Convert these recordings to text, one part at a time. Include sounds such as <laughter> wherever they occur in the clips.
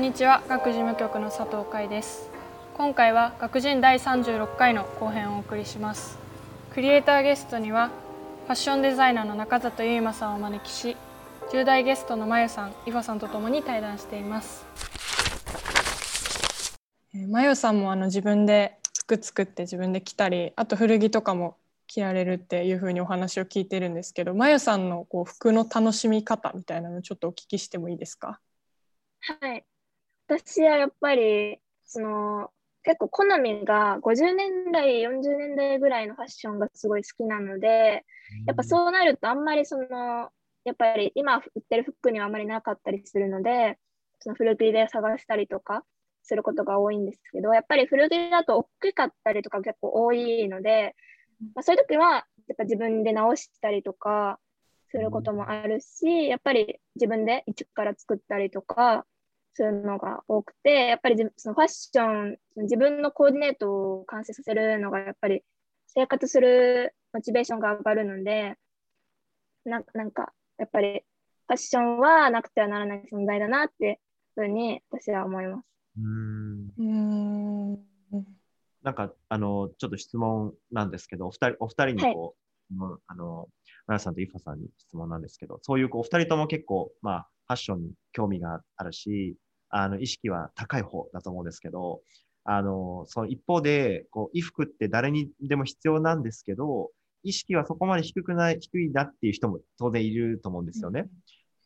んにちは。学事務局の佐藤海です。今回は学人第36回の後編をお送りします。クリエイターゲストにはファッションデザイナーの中里優馬さんをお招きし10代ゲストのまゆさん、イファさんとともに対談しています。まゆさんもあの自分で服作って自分で着たりあと古着とかも着られるっていうふうにお話を聞いてるんですけどまゆさんのこう服の楽しみ方みたいなのちょっとお聞きしてもいいですか？はい。私はやっぱりその結構好みが50年代40年代ぐらいのファッションがすごい好きなのでやっぱそうなるとあんまりそのやっぱり今売ってる服にはあまりなかったりするのでその古着で探したりとかすることが多いんですけどやっぱり古着だと大きかったりとか結構多いのでまあ、そういう時はやっぱ自分で直したりとかすることもあるし、やっぱり自分で一から作ったりとかするのが多くて、やっぱりそのファッション、自分のコーディネートを完成させるのがやっぱり生活するモチベーションが上がるので、ななんかやっぱりファッションはなくてはならない存在だなってふうに私は思います。うんなんか、あの、ちょっと質問なんですけど、お二人、お二人にこう、はい、あの、マヤさんとイファさんに質問なんですけど、そういうこう、お二人とも結構、まあ、ファッションに興味があるし、あの、意識は高い方だと思うんですけど、あの、その一方で、こう、衣服って誰にでも必要なんですけど、意識はそこまで低くない、低いなっていう人も当然いると思うんですよね。うん、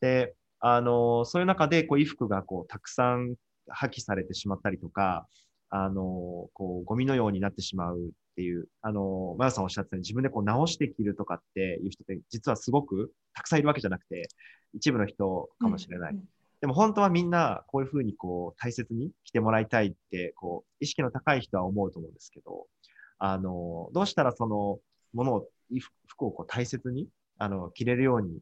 で、あの、そういう中で、こう、衣服がこう、たくさん破棄されてしまったりとか、あの、こう、ゴミのようになってしまうっていう、あの、マヤさんおっしゃってたように自分でこう直して着るとかっていう人って実はすごくたくさんいるわけじゃなくて、一部の人かもしれない。うんうん、でも本当はみんなこういうふうにこう大切に着てもらいたいって、こう、意識の高い人は思うと思うんですけど、あの、どうしたらそのものを、服をこう大切に、あの、着れるように、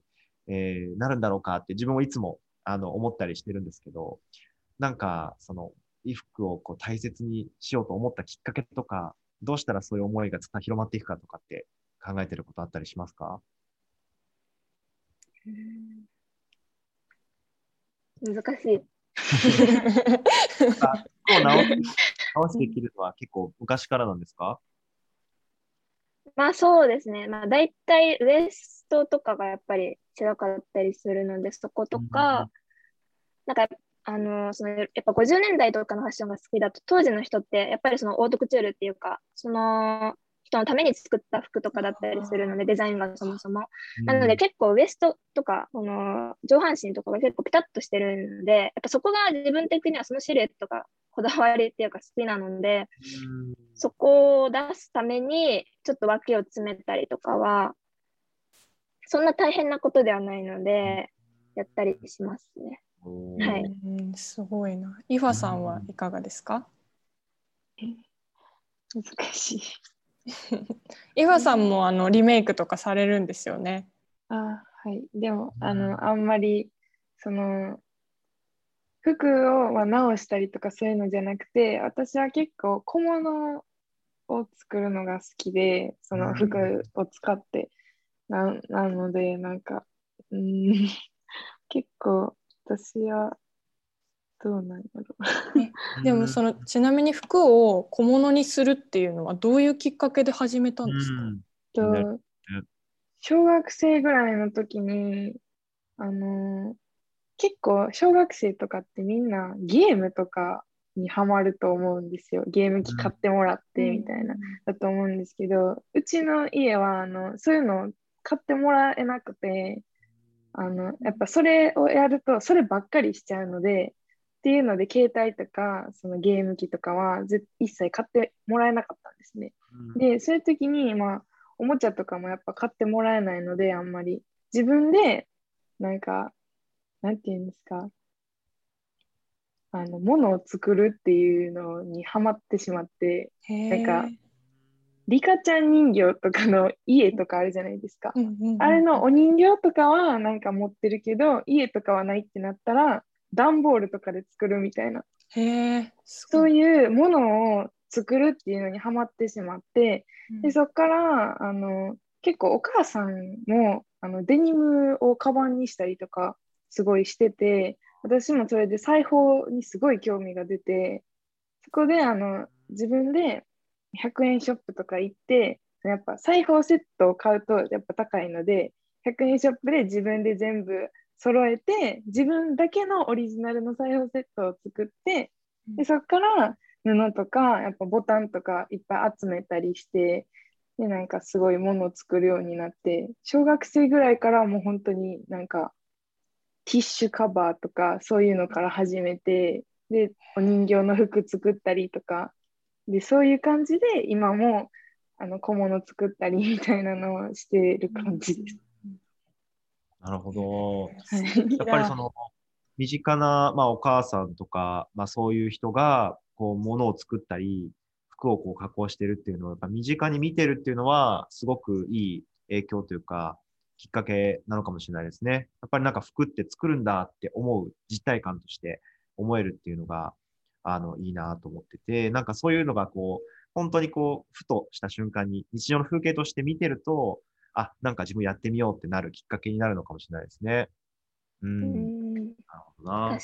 えー、なるんだろうかって自分もいつも、あの、思ったりしてるんですけど、なんか、その、衣服をこう大切にしようと思ったきっかけとか、どうしたらそういう思いが広まっていくかとかって考えてることあったりしますか？難しい。<laughs> 服を直直して着るのは結構昔からなんですか？まあそうですね。まあ大体ウエストとかがやっぱり違かったりするので、そことか、うん、なんかあのそのやっぱ50年代とかのファッションが好きだと当時の人ってやっぱりそのオートクチュールっていうかその人のために作った服とかだったりするのでデザインがそもそも、うん、なので結構ウエストとかこの上半身とかが結構ピタッとしてるのでやっぱそこが自分的にはそのシルエットがこだわりっていうか好きなので、うん、そこを出すためにちょっと脇を詰めたりとかはそんな大変なことではないのでやったりしますね。はい、すごいな。イファさんはいかがですか、難しい。<laughs> イファさんもあのリメイクとかされるんですよね。あはい。でも、あの、あんまり、その、服を、まあ、直したりとかそういうのじゃなくて、私は結構小物を作るのが好きで、その服を使って。ななので、なんか、うん、<laughs> 結構私はどうなんだろ。う <laughs> でもそのちなみに服を小物にするっていうのはどういうきっかけで始めたんですか、と小学生ぐらいの時にあの結構小学生とかってみんなゲームとかにハマると思うんですよ。ゲーム機買ってもらってみたいな、だと思うんですけどうちの家はあのそういうの買ってもらえなくてあのやっぱそれをやるとそればっかりしちゃうのでっていうので携帯とかそのゲーム機とかは一切買ってもらえなかったんですね。うん、でそういう時にまあおもちゃとかもやっぱ買ってもらえないのであんまり。自分でなんかなんて言うんですか。あのものを作るっていうのにハマってしまってなんかリカちゃん人形とかの家とかあるじゃないですか。うんうんうん、あれのお人形とかはなんか持ってるけど、家とかはないってなったら、段ボールとかで作るみたいな。へそういうものを作るっていうのにハマってしまって、うん、でそこからあの結構お母さんもあのデニムをカバンにしたりとかすごいしてて私もそれで裁縫にすごい興味が出て、そこであの自分で100円ショップとか行って、やっぱ裁縫セットを買うとやっぱ高いので、100円ショップで自分で全部揃えて、自分だけのオリジナルの裁縫セットを作って、でそこから布とか、やっぱボタンとかいっぱい集めたりして、で、なんかすごいものを作るようになって、小学生ぐらいからもう本当になんかティッシュカバーとかそういうのから始めて、で、お人形の服作ったりとか、で、そういう感じで今もあの小物作ったり <laughs> みたいなのをしてる感じです。なるほど。やっぱりその身近な、まあ、お母さんとか、まあ、そういう人がこう物を作ったり服をこう加工してるっていうのをやっぱ身近に見てるっていうのはすごくいい影響というかきっかけなのかもしれないですね。やっぱりなんか服って作るんだって思う実体感として思えるっていうのがあのいいなと思っててなんかそういうのがこう本当にこうふとした瞬間に日常の風景として見てるとあなんか自分やってみようってなるきっかけになるのかもしれないですね。うん。なるほどな。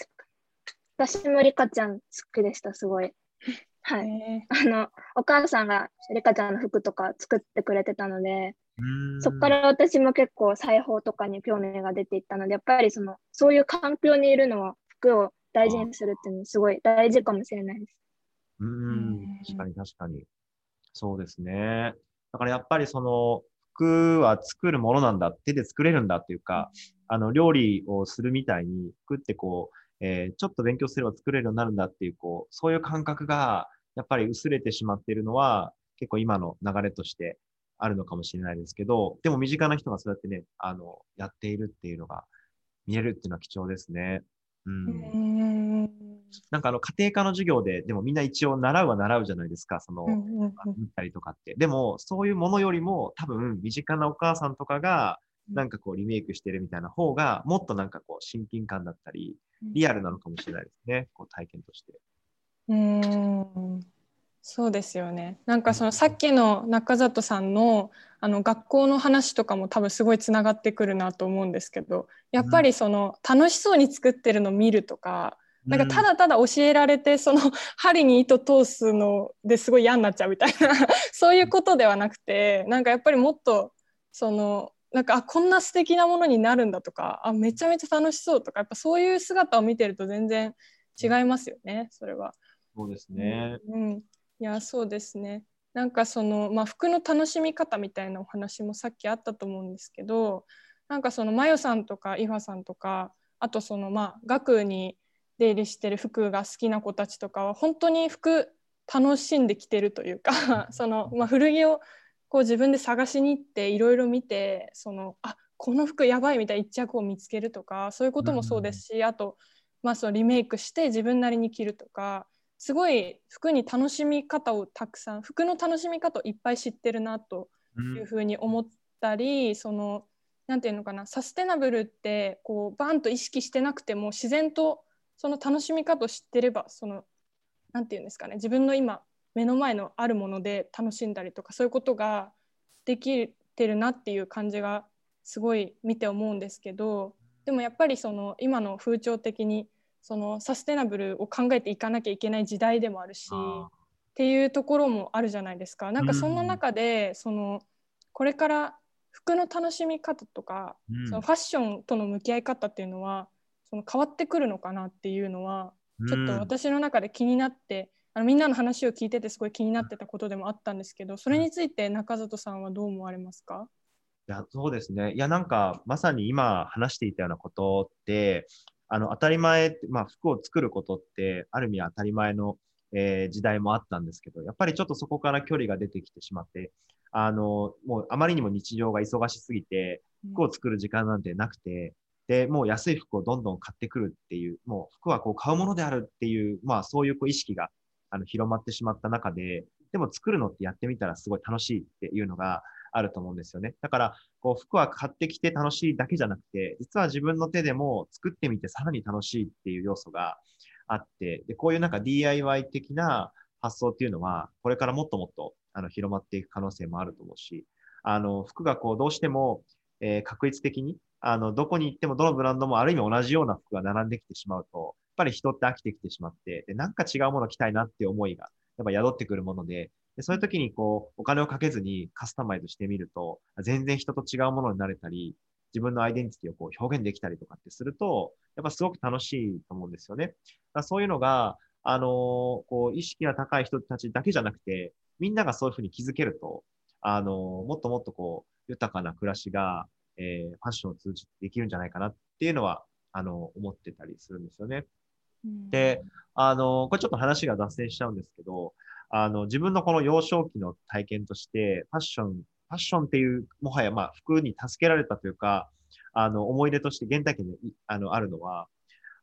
私もリカちゃん好きでした、すごい。<laughs> はい。あの、お母さんがリカちゃんの服とか作ってくれてたので、そこから私も結構裁縫とかに興味が出ていったので、やっぱりその、そういう環境にいるのは服を大事にするっていうのすごい大事かもしれないです。うん、確かに確かに。そうですね。だからやっぱりその、服は作るものなんだ、手で作れるんだっていうか、あの、料理をするみたいに、服ってこう、えー、ちょっと勉強すれば作れるようになるんだっていう、こう、そういう感覚が、やっぱり薄れてしまっているのは、結構今の流れとしてあるのかもしれないですけど、でも身近な人がそうやってね、あの、やっているっていうのが見えるっていうのは貴重ですね。うん。なんかあの家庭科の授業で、でもみんな一応習うは習うじゃないですか、その、見たりとかって。でも、そういうものよりも多分身近なお母さんとかが、なんかこうリメイクしてるみたいな方が、もっとなんかこう親近感だったり、リアルなのかもしれないですね、こう体験として。うんそうですよね。なんかそのさっきの中里さんのあの学校の話とかも多分すごいつながってくるなと思うんですけどやっぱりその楽しそうに作ってるのを見るとかなんかただただ教えられてその <laughs> 針に糸通すのですごい嫌になっちゃうみたいな <laughs> そういうことではなくてなんかやっぱりもっとそのなんかあこんな素敵なものになるんだとかあめちゃめちゃ楽しそうとかやっぱそういう姿を見てると全然違いますよねそれは。そうですね、うん、いやそうですね。なんかその、まあ、服の楽しみ方みたいなお話もさっきあったと思うんですけどなんかそのマヨさんとかイファさんとかあとそのまあ学に出入りしてる服が好きな子たちとかは本当に服楽しんできてるというかその、まあ、古着をこう自分で探しに行っていろいろ見てそのあこの服やばいみたいな一着を見つけるとかそういうこともそうですし、あと、まあ、そのリメイクして自分なりに着るとかすごい服に楽しみ方をたくさん服の楽しみ方をいっぱい知ってるなというふうに思ったり、うん、その何て言うのかなサステナブルってこうバンと意識してなくても自然とその楽しみ方を知ってればその何て言うんですかね自分の今目の前のあるもので楽しんだりとかそういうことができてるなっていう感じがすごい見て思うんですけどでもやっぱりその今の風潮的にそのサステナブルを考えていかなきゃいけない時代でもあるしっていうところもあるじゃないですか。なんかそんな中で、そのこれから服の楽しみ方とか、そのファッションとの向き合い方っていうのはその変わってくるのかなっていうのはちょっと私の中で気になって、あのみんなの話を聞いててすごい気になってたことでもあったんですけどそれについて中里さんはどう思われますか？いやそうですね。いやなんかまさに今話していたようなことってあの、当たり前、まあ、服を作ることって、ある意味当たり前の、えー、時代もあったんですけど、やっぱりちょっとそこから距離が出てきてしまって、あの、もうあまりにも日常が忙しすぎて、服を作る時間なんてなくて、で、もう安い服をどんどん買ってくるっていう、もう服はこう買うものであるっていう、まあそういうこう意識があの広まってしまった中で、でも作るのってやってみたらすごい楽しいっていうのが、あると思うんですよね。だから、こう服は買ってきて楽しいだけじゃなくて、実は自分の手でも作ってみてさらに楽しいっていう要素があって、でこういうなんか DIY 的な発想っていうのは、これからもっともっとあの広まっていく可能性もあると思うし、あの服がこうどうしてもえー確率的に、あの、どこに行ってもどのブランドもある意味同じような服が並んできてしまうと、やっぱり人って飽きてきてしまって、で、なんか違うもの着たいなって思いが、やっぱ宿ってくるもので、でそういう時にこう、お金をかけずにカスタマイズしてみると、全然人と違うものになれたり、自分のアイデンティティをこう表現できたりとかってすると、やっぱすごく楽しいと思うんですよね。だそういうのが、あのーこう、意識が高い人たちだけじゃなくて、みんながそういうふうに気づけると、あのーもっともっとこう、豊かな暮らしが、えーファッションを通じてできるんじゃないかなっていうのは、あの思ってたりするんですよね。で、あの、これちょっと話が脱線しちゃうんですけど、あの、自分のこの幼少期の体験として、ファッション、ファッションっていう、もはやまあ服に助けられたというか、あの、思い出として原体験であのあるのは、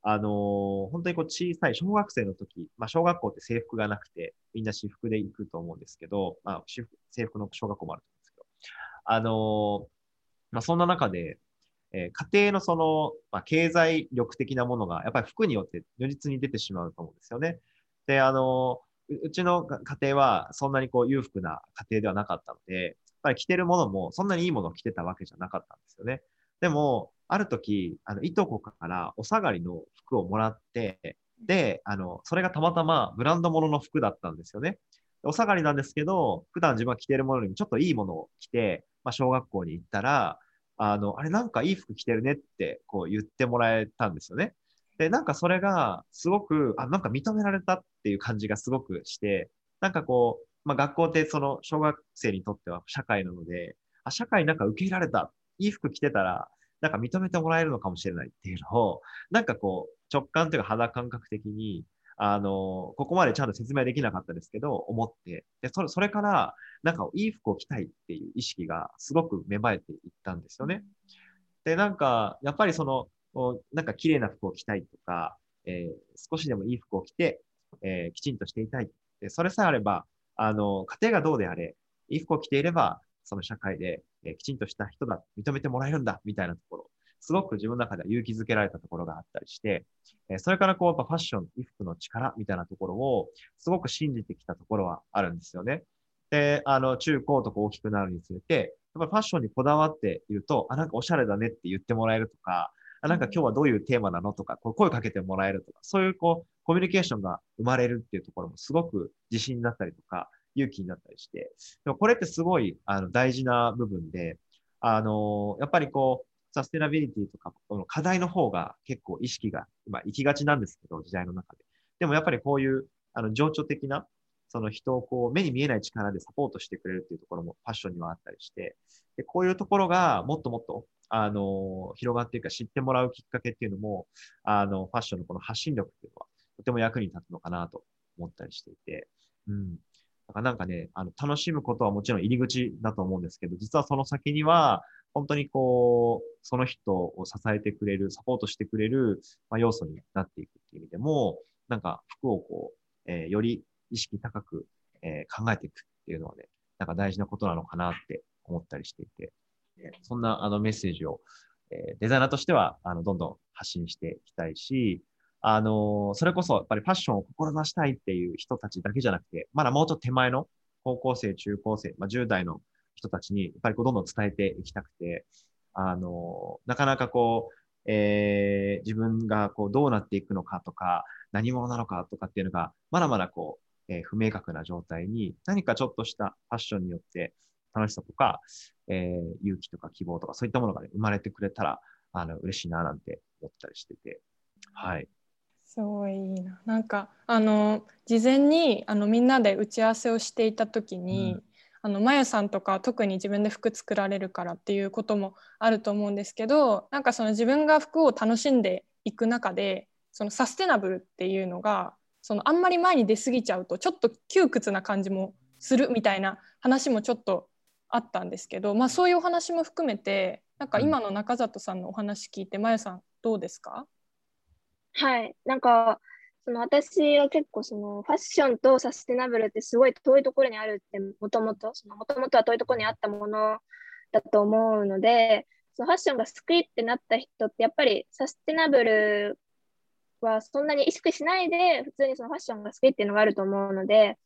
あの、本当にこう小さい小学生の時、まあ小学校って制服がなくて、みんな私服で行くと思うんですけど、まあ私服制服の小学校もあると思うんですけど、あの、まあそんな中で、えー家庭のその、まあ、経済力的なものが、やっぱり服によって如実に出てしまうと思うんですよね。で、あの、うちの家庭はそんなにこう裕福な家庭ではなかったので、やっぱり着てるものもそんなにいいものを着てたわけじゃなかったんですよね。でも、ある時、あの、いとこからお下がりの服をもらって、で、あの、それがたまたまブランド物のの服だったんですよね。お下がりなんですけど、普段自分が着てるものよりもちょっといいものを着て、まあ、小学校に行ったら、あの、あれなんかいい服着てるねってこう言ってもらえたんですよね。で、なんかそれがすごく、あ、なんか認められたっていう感じがすごくして、なんかこう、まあ学校ってその小学生にとっては社会なので、あ、社会なんか受け入れられた。いい服着てたら、なんか認めてもらえるのかもしれないっていうのを、<laughs> なんかこう、直感というか肌感覚的に、あの、ここまでちゃんと説明できなかったですけど、思って、で、それ、それから、なんかいい服を着たいっていう意識がすごく芽生えていったんですよね。で、なんか、やっぱりその、こうなんか綺麗な服を着たいとか、えー少しでもいい服を着て、えーきちんとしていたい。でそれさえあれば、あの、家庭がどうであれ、いい服を着ていれば、その社会で、えーきちんとした人だ、認めてもらえるんだ、みたいなところ、すごく自分の中では勇気づけられたところがあったりして、えーそれからこう、やっぱファッション、衣服の力みたいなところを、すごく信じてきたところはあるんですよね。で、あの、中高とか大きくなるにつれて、やっぱりファッションにこだわっていると、あ、なんかおしゃれだねって言ってもらえるとか、あなんか今日はどういうテーマなの？とか、こう声かけてもらえるとか、そういうこう、コミュニケーションが生まれるっていうところもすごく自信になったりとか、勇気になったりして、でもこれってすごいあの大事な部分で、あのやっぱりこう、サステナビリティとか、この課題の方が結構意識が、まあ、行きがちなんですけど、時代の中で。でもやっぱりこういう、あの、情緒的な、その人をこう、目に見えない力でサポートしてくれるっていうところもファッションにはあったりして、で、こういうところがもっともっと、あの、広がっていくか知ってもらうきっかけっていうのも、あの、ファッションのこの発信力っていうのは、とても役に立つのかなと思ったりしていて、うん。だからなんかね、あの、楽しむことはもちろん入り口だと思うんですけど、実はその先には、本当にこう、その人を支えてくれる、サポートしてくれる、まあ、要素になっていくっていう意味でも、なんか服をこう、えーより意識高く、えー考えていくっていうのはね、なんか大事なことなのかなって思ったりしていて、そんなあのメッセージを、えデザイナーとしては、あの、どんどん発信していきたいし、あのそれこそやっぱりファッションを志したいっていう人たちだけじゃなくて、まだもうちょっと手前の高校生、中高生、まあ、10代の人たちに、やっぱりこうどんどん伝えていきたくて、あのなかなかこう、えー自分がこうどうなっていくのかとか、何者なのかとかっていうのが、まだまだこう、えー不明確な状態に、何かちょっとしたファッションによって楽しさとか、えー勇気とか希望とか、そういったものが、ね、生まれてくれたら、あの、嬉しいななんて思ったりしてて、はい。すごいいいな。なんかあの事前にあのみんなで打ち合わせをしていた時に、うんあのまゆさんとか特に自分で服作られるからっていうこともあると思うんですけどなんかその自分が服を楽しんでいく中でそのサステナブルっていうのがそのあんまり前に出過ぎちゃうとちょっと窮屈な感じもするみたいな話もちょっとあったんですけど、まあ、そういうお話も含めてなんか今の中里さんのお話聞いてまゆさんどうですか？はい。なんか、その私は結構そのファッションとサステナブルってすごい遠いところにあるってもともと、そのもともとは遠いところにあったものだと思うので、そのファッションが好きってなった人ってやっぱりサステナブルはそんなに意識しないで普通にそのファッションが好きっていうのがあると思うので、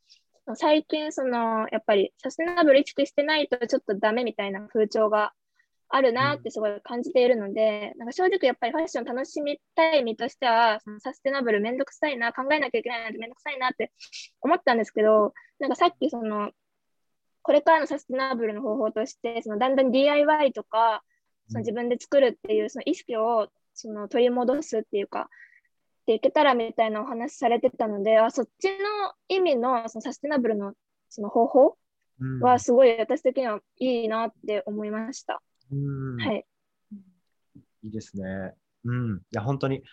最近そのやっぱりサステナブル意識してないとちょっとダメみたいな風潮があるなってすごい感じているので、なんか正直やっぱりファッション楽しみたい身としては、そのサステナブルめんどくさいな、考えなきゃいけないなってめんどくさいなって思ったんですけど、なんかさっきその、これからのサステナブルの方法として、そのだんだん DIY とか、その自分で作るっていうその意識をその取り戻すっていうか、っていけたらみたいなお話されてたので、あそっちの意味のそのサステナブルのその方法はすごい私的にはいいなって思いました。うんはい。いいですね。うん。いや、本当に、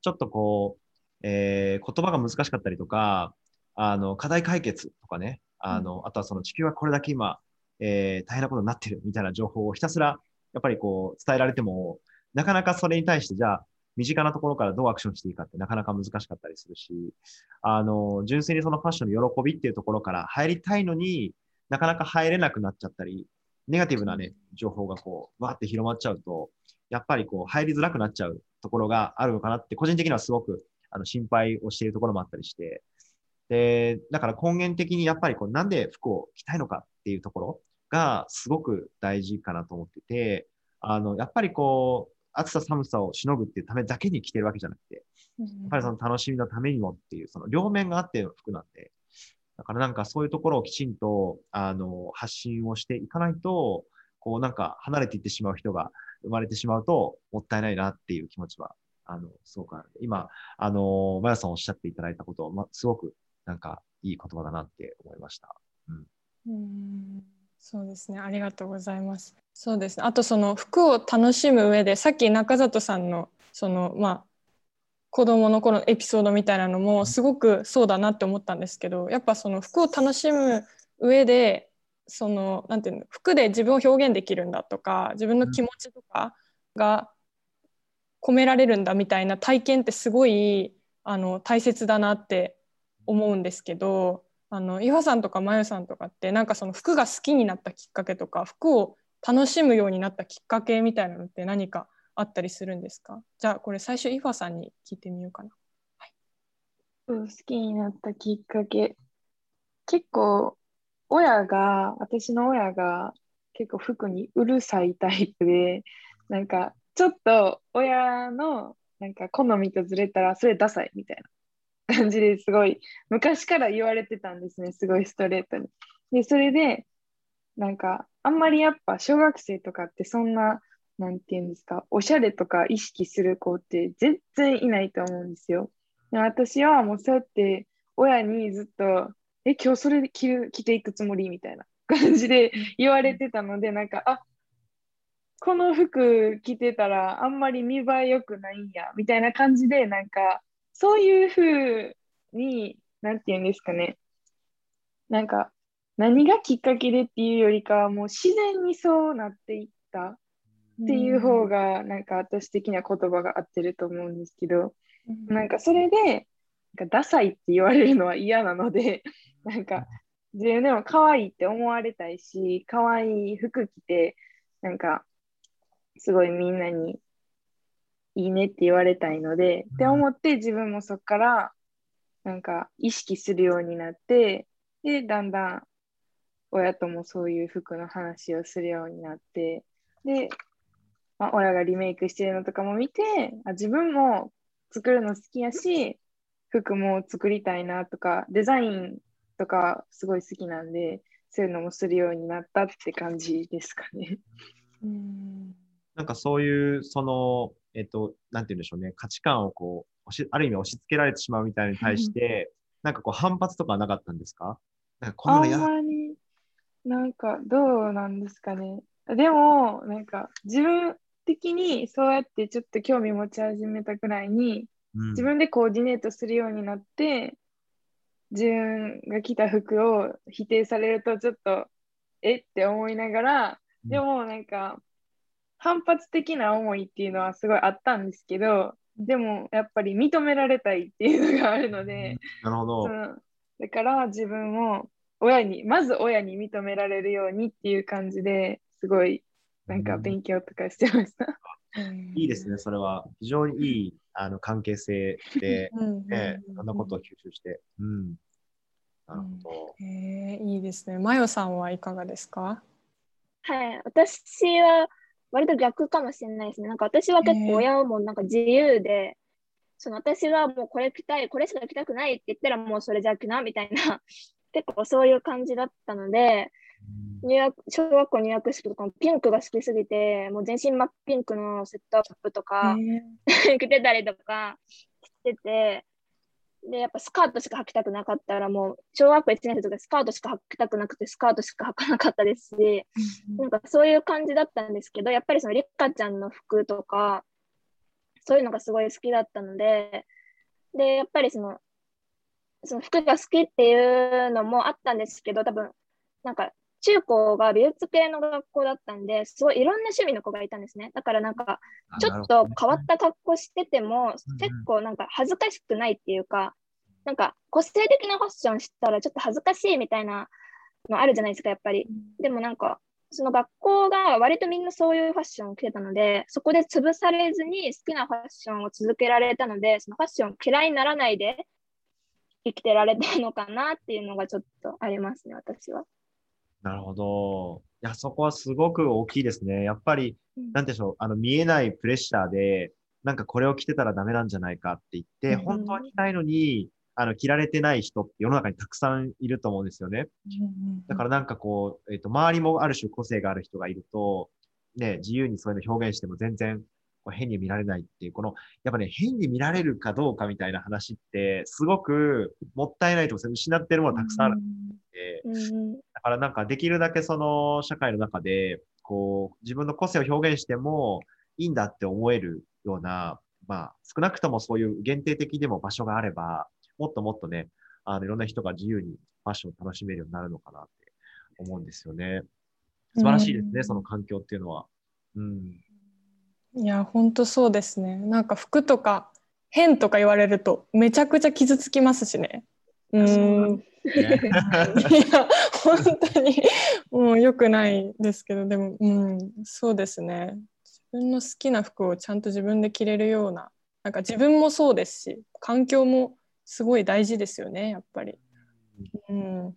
ちょっとこう、えー、言葉が難しかったりとか、あの、課題解決とかね、あの、うん、あとはその地球はこれだけ今、えー、大変なことになってるみたいな情報をひたすら、やっぱりこう、伝えられても、なかなかそれに対して、じゃあ、身近なところからどうアクションしていいかってなかなか難しかったりするし、あの、純粋にそのファッションの喜びっていうところから入りたいのになかなか入れなくなっちゃったり、ネガティブなね、情報がこう、わーって広まっちゃうと、やっぱりこう、入りづらくなっちゃうところがあるのかなって、個人的にはすごく、あの、心配をしているところもあったりして、で、だから根源的にやっぱりこう、なんで服を着たいのかっていうところがすごく大事かなと思ってて、あの、やっぱりこう、暑さ寒さをしのぐっていうためだけに着てるわけじゃなくて、やっぱりその楽しみのためにもっていう、その両面があっての服なんで、だからなんかそういうところをきちんと、あの、発信をしていかないと、こうなんか離れていってしまう人が生まれてしまうと、もったいないなっていう気持ちは、あの、すごくある。今、あの、まやさんおっしゃっていただいたことを、ま、すごくなんかいい言葉だなって思いました。うん。うんそうですね。ありがとうございます。そうですね。あとその服を楽しむ上で、さっき中里さんのそのまあ子供の頃のエピソードみたいなのもすごくそうだなって思ったんですけどやっぱその服を楽しむ上でそのなんていうの服で自分を表現できるんだとか自分の気持ちとかが込められるんだみたいな体験ってすごいあの大切だなって思うんですけどあの岩さんとかまゆさんとかってなんかその服が好きになったきっかけとか服を楽しむようになったきっかけみたいなのって何かあったりするんですか？じゃあこれ最初イファさんに聞いてみようかな。はい、好きになったきっかけ。結構親が私の親が結構服にうるさいタイプでなんかちょっと親のなんか好みとずれたらそれダサいみたいな。感じですごい昔から言われてたんですねすごいストレートに。でそれでなんかあんまりやっぱ小学生とかってそんななんていうんですか、おしゃれとか意識する子って全然いないと思うんですよ。で私はもうそうやって親にずっと、え、今日それ着る着ていくつもり？みたいな <laughs> 感じで言われてたので、なんか、あこの服着てたらあんまり見栄え良くないんや、みたいな感じで、なんか、そういう風に、なんていうんですかね、なんか、何がきっかけでっていうよりかは、もう自然にそうなっていったっていう方がなんか私的には言葉が合ってると思うんですけど、うん、なんかそれでなんかダサいって言われるのは嫌なのでなんか自分でも可愛いって思われたいし可愛い服着てなんかすごいみんなにいいねって言われたいので、うん、って思って自分もそこからなんか意識するようになってでだんだん親ともそういう服の話をするようになってでまあ、親がリメイクしてるのとかも見てあ自分も作るの好きやし服も作りたいなとかデザインとかすごい好きなんでそういうのもするようになったって感じですかね。うんなんかそういうそのえっとなんて言うんでしょうね。価値観をこうある意味押し付けられてしまうみたいに対して、なんかこう反発とかなかったんですか？なんかこんなあんまりなんかどうなんですかね。でもなんか自分的にそうやってちょっと興味持ち始めたくらいに、うん、自分でコーディネートするようになって自分が着た服を否定されるとちょっとえ？って思いながら、でもなんか反発的な思いっていうのはすごいあったんですけどでもやっぱり認められたいっていうのがあるので、なるほどだから自分を親にまず親に認められるようにっていう感じですごいなんか勉強とかしてました。<laughs> いいですね、それは。非常にいいあの関係性で、ね、いろんなことを吸収して。うん。なるほど。えー、いいですね。マヨさんはいかがですか？はい、私は、割と逆かもしれないですね。なんか私は結構親もなんか自由で、その私はもうこれ着たい、これしか着たくないって言ったらもうそれじゃ着なみたいな、<laughs> 結構そういう感じだったので、入学小学校入学式とかもピンクが好きすぎて、もう全身真っピンクのセットアップとか <laughs> 着てたりとかしてて、で、やっぱスカートしか履きたくなかったら、もう小学校1年生とかスカートしか履きたくなくて、スカートしか履かなかったですし、なんかそういう感じだったんですけど、やっぱりそのリカちゃんの服とか、そういうのがすごい好きだったので、で、やっぱりその、その服が好きっていうのもあったんですけど、多分、なんか中高が美術系の学校だったんで、すごいいろんな趣味の子がいたんですね。だからなんか、ちょっと変わった格好してても、結構なんか恥ずかしくないっていうか、なんか個性的なファッションしたらちょっと恥ずかしいみたいなのあるじゃないですか、やっぱり。でもなんか、その学校が割とみんなそういうファッションを着てたので、そこで潰されずに好きなファッションを続けられたので、そのファッション嫌いにならないで生きてられたのかなっていうのがちょっとありますね、私は。なるほど。いや、そこはすごく大きいですね。やっぱり、なんでしょう、あの、見えないプレッシャーで、なんかこれを着てたらダメなんじゃないかって言って、本当は着たいのに、あの、着られてない人って世の中にたくさんいると思うんですよね。だからなんかこう、えっ、ー、と、周りもある種個性がある人がいると、ね、自由にそういうの表現しても全然こう変に見られないっていう、この、やっぱね、変に見られるかどうかみたいな話って、すごくもったいないと思うんですよ。失ってるものたくさんある。だからなんかできるだけその社会の中で、こう、自分の個性を表現してもいいんだって思えるような、まあ、少なくともそういう限定的でも場所があれば、もっともっとね、あの、いろんな人が自由にファッションを楽しめるようになるのかなって思うんですよね。素晴らしいですね、その環境っていうのは。うん。いや、本当そうですね。なんか服とか変とか言われるとめちゃくちゃ傷つきますしね。うん。いや本当にもう良くないですけどでも、うん、そうですね自分の好きな服をちゃんと自分で着れるようななんか自分もそうですし環境もすごい大事ですよねやっぱり。うん、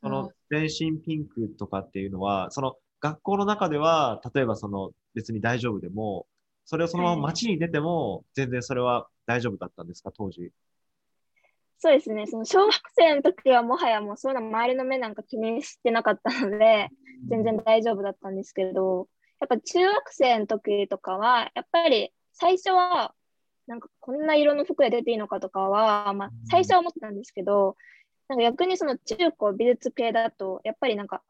その全身ピンクとかっていうのはその学校の中では例えばその別に大丈夫でもそれをそのまま街に出ても全然それは大丈夫だったんですか当時？そうですね、その小学生の時はもはやもうそういうの周りの目なんか気にしてなかったので、全然大丈夫だったんですけど、やっぱ中学生の時とかは、やっぱり最初は、なんかこんな色の服で出ていいのかとかは、まあ、最初は思ってたんですけど、なんか逆にその中高美術系だと、やっぱりなんか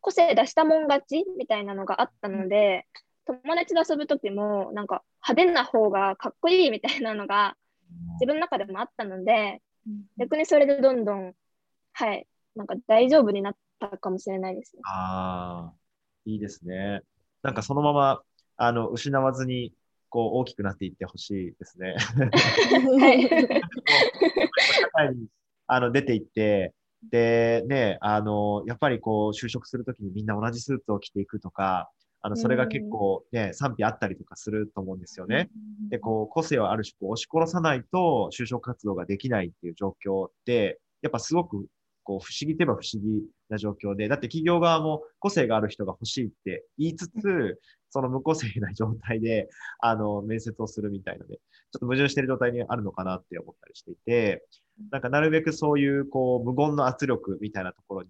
個性出したもん勝ちみたいなのがあったので、友達と遊ぶ時もなんか派手な方がかっこいいみたいなのが自分の中でもあったので、逆にそれでどんどん、はい、なんか大丈夫になったかもしれないですね。ああ、いいですね。なんかそのまま、あの、失わずに、こう、大きくなっていってほしいですね。<laughs> <laughs> はい。あの、出ていって、で、ね、あの、やっぱりこう、就職するときにみんな同じスーツを着ていくとか、あの、それが結構ね、賛否あったりとかすると思うんですよね。で、こう、個性をある種こう押し殺さないと就職活動ができないっていう状況って、やっぱすごくこう不思議といえば不思議な状況で、だって企業側も個性がある人が欲しいって言いつつ、その無個性な状態で、<laughs> あの、面接をするみたいので、ちょっと矛盾してる状態にあるのかなって思ったりしていて、なんかなるべくそういう、こう、無言の圧力みたいなところに、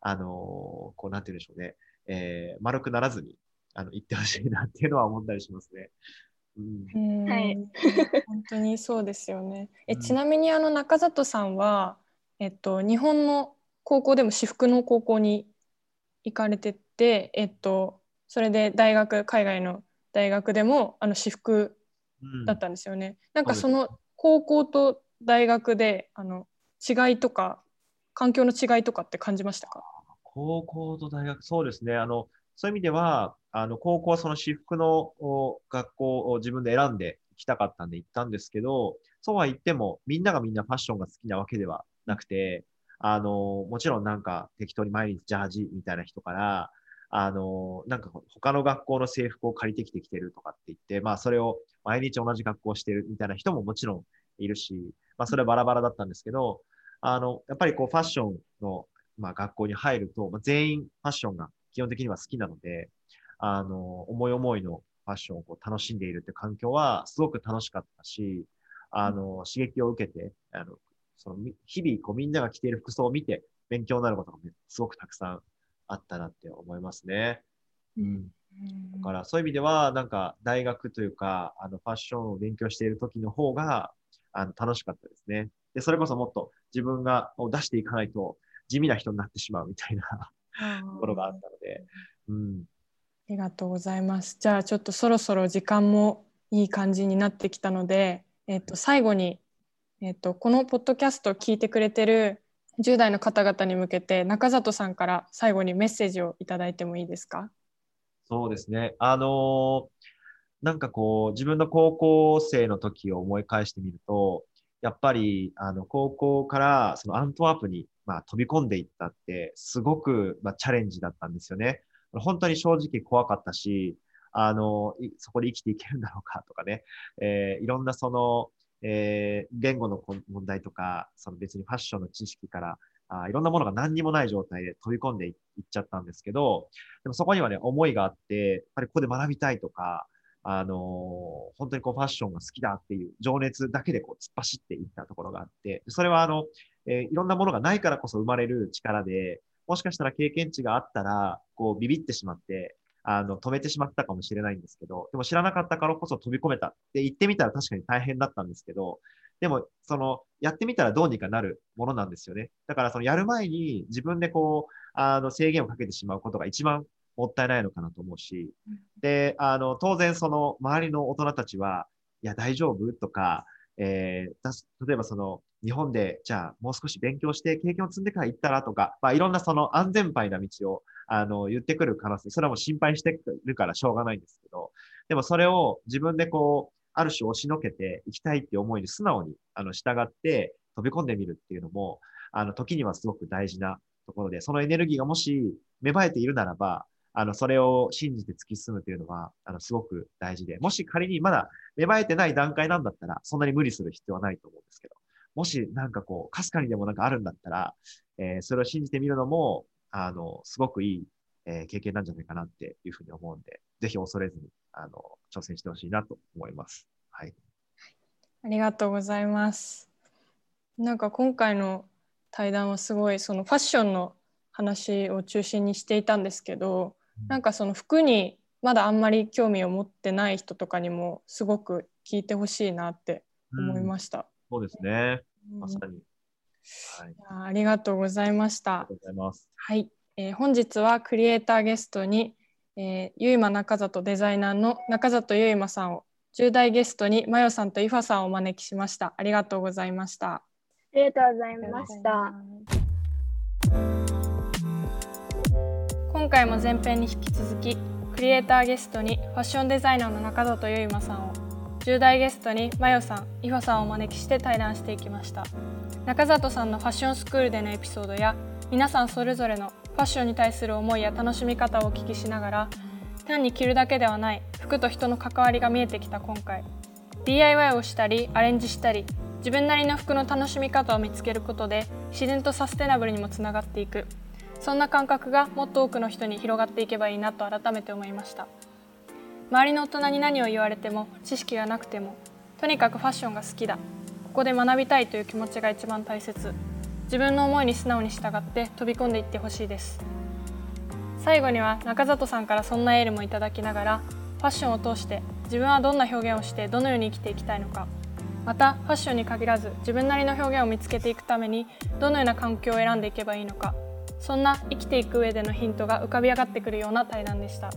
あの、こう、なんて言うんでしょうね。えー、丸くならずに、あの、行ってほしいなっていうのは思ったりしますね。うん、はい。<laughs> 本当にそうですよね。え、ちなみにあの中里さんは、えっと、日本の高校でも私服の高校に行かれてて、えっと、それで大学海外の大学でもあの私服だったんですよね。うん、なんかその高校と大学であの違いとか環境の違いとかって感じましたか？高校と大学、そうですね。あの、そういう意味では、あの、高校はその私服の学校を自分で選んで行きたかったんで行ったんですけど、そうは言っても、みんながみんなファッションが好きなわけではなくて、あの、もちろんなんか適当に毎日ジャージみたいな人から、あの、なんか他の学校の制服を借りてきてきてるとかって言って、まあそれを毎日同じ学校してるみたいな人ももちろんいるし、まあそれはバラバラだったんですけど、あの、やっぱりこうファッションのまあ、学校に入ると、まあ、全員ファッションが基本的には好きなので、あの、思い思いのファッションをこう楽しんでいるって環境はすごく楽しかったし、あの、刺激を受けて、あの、その、日々こうみんなが着ている服装を見て勉強になることがすごくたくさんあったなって思いますね。うん。だからそういう意味では、なんか大学というか、あの、ファッションを勉強している時の方が、あの、楽しかったですね。で、それこそもっと自分がを出していかないと地味な人になってしまうみたいなところがあったので、うん。ありがとうございます。じゃあちょっとそろそろ時間もいい感じになってきたので、えっと、最後に、えっと、このポッドキャストを聞いてくれてる10代の方々に向けて中里さんから最後にメッセージをいただいてもいいですか？そうですね。あのー、なんかこう、自分の高校生の時を思い返してみると、やっぱり、あの、高校からそのアントワープに、まあ、飛び込んでいったって、すごく、まあ、チャレンジだったんですよね。本当に正直怖かったし、あの、そこで生きていけるんだろうかとかね、えー、いろんなその、えー、言語の問題とか、その別にファッションの知識から、あいろんなものが何にもない状態で飛び込んでいっちゃったんですけど、でもそこにはね、思いがあって、やっぱりここで学びたいとか、あのー、本当にこうファッションが好きだっていう情熱だけでこう突っ走っていったところがあって、それはあの、えー、いろんなものがないからこそ生まれる力で、もしかしたら経験値があったら、こうビビってしまって、あの、止めてしまったかもしれないんですけど、でも知らなかったからこそ飛び込めたって言ってみたら確かに大変だったんですけど、でも、その、やってみたらどうにかなるものなんですよね。だから、その、やる前に自分でこう、あの、制限をかけてしまうことが一番もったいないのかなと思うし、で、あの、当然その、周りの大人たちは、いや、大丈夫とか、えー、例えばその、日本で、じゃあ、もう少し勉強して経験を積んでから行ったらとか、まあ、いろんなその安全牌な道を、あの、言ってくる可能性、それはもう心配してくるからしょうがないんですけど、でもそれを自分でこう、ある種押しのけていきたいって思いに素直に、あの、従って飛び込んでみるっていうのも、あの、時にはすごく大事なところで、そのエネルギーがもし芽生えているならば、あの、それを信じて突き進むというのは、あの、すごく大事で、もし仮にまだ芽生えてない段階なんだったら、そんなに無理する必要はないと思うんですけど、もしなんかこう、かすかにでもなんかあるんだったら、えー、それを信じてみるのも、あの、すごくいい、えー、経験なんじゃないかなっていうふうに思うんで、ぜひ恐れずに、あの、挑戦してほしいなと思います。はい。ありがとうございます。なんか今回の対談はすごいそのファッションの話を中心にしていたんですけど、なんかその服にまだあんまり興味を持ってない人とかにもすごく聞いてほしいなって思いました。そうですね。まさに。はい、ありがとうございました。はい、えー、本日はクリエイターゲストに、えー、ゆいま中里デザイナーの中里ゆいまさんを10代ゲストにまよさんといファさんをお招きしました。ありがとうございました。ありがとうございました。今回も前編に引き続きクリエイターゲストにファッションデザイナーの中里ゆいまさんを10代ゲストにまよさん、いフさんをお招きして対談していきました中里さんのファッションスクールでのエピソードや皆さんそれぞれのファッションに対する思いや楽しみ方をお聞きしながら単に着るだけではない服と人の関わりが見えてきた今回。DIY をしたりアレンジしたり自分なりの服の楽しみ方を見つけることで自然とサステナブルにもつながっていく。そんな感覚がもっと多くの人に広がっていけばいいなと改めて思いました。周りの大人に何を言われても知識がなくてもとにかくファッションが好きだ。ここで学びたいという気持ちが一番大切。自分の思いに素直に従って飛び込んでいってほしいです。最後には中里さんからそんなエールもいただきながらファッションを通して自分はどんな表現をしてどのように生きていきたいのか。またファッションに限らず自分なりの表現を見つけていくためにどのような環境を選んでいけばいいのか。そんな生きていく上でのヒントが浮かび上がってくるような対談でした。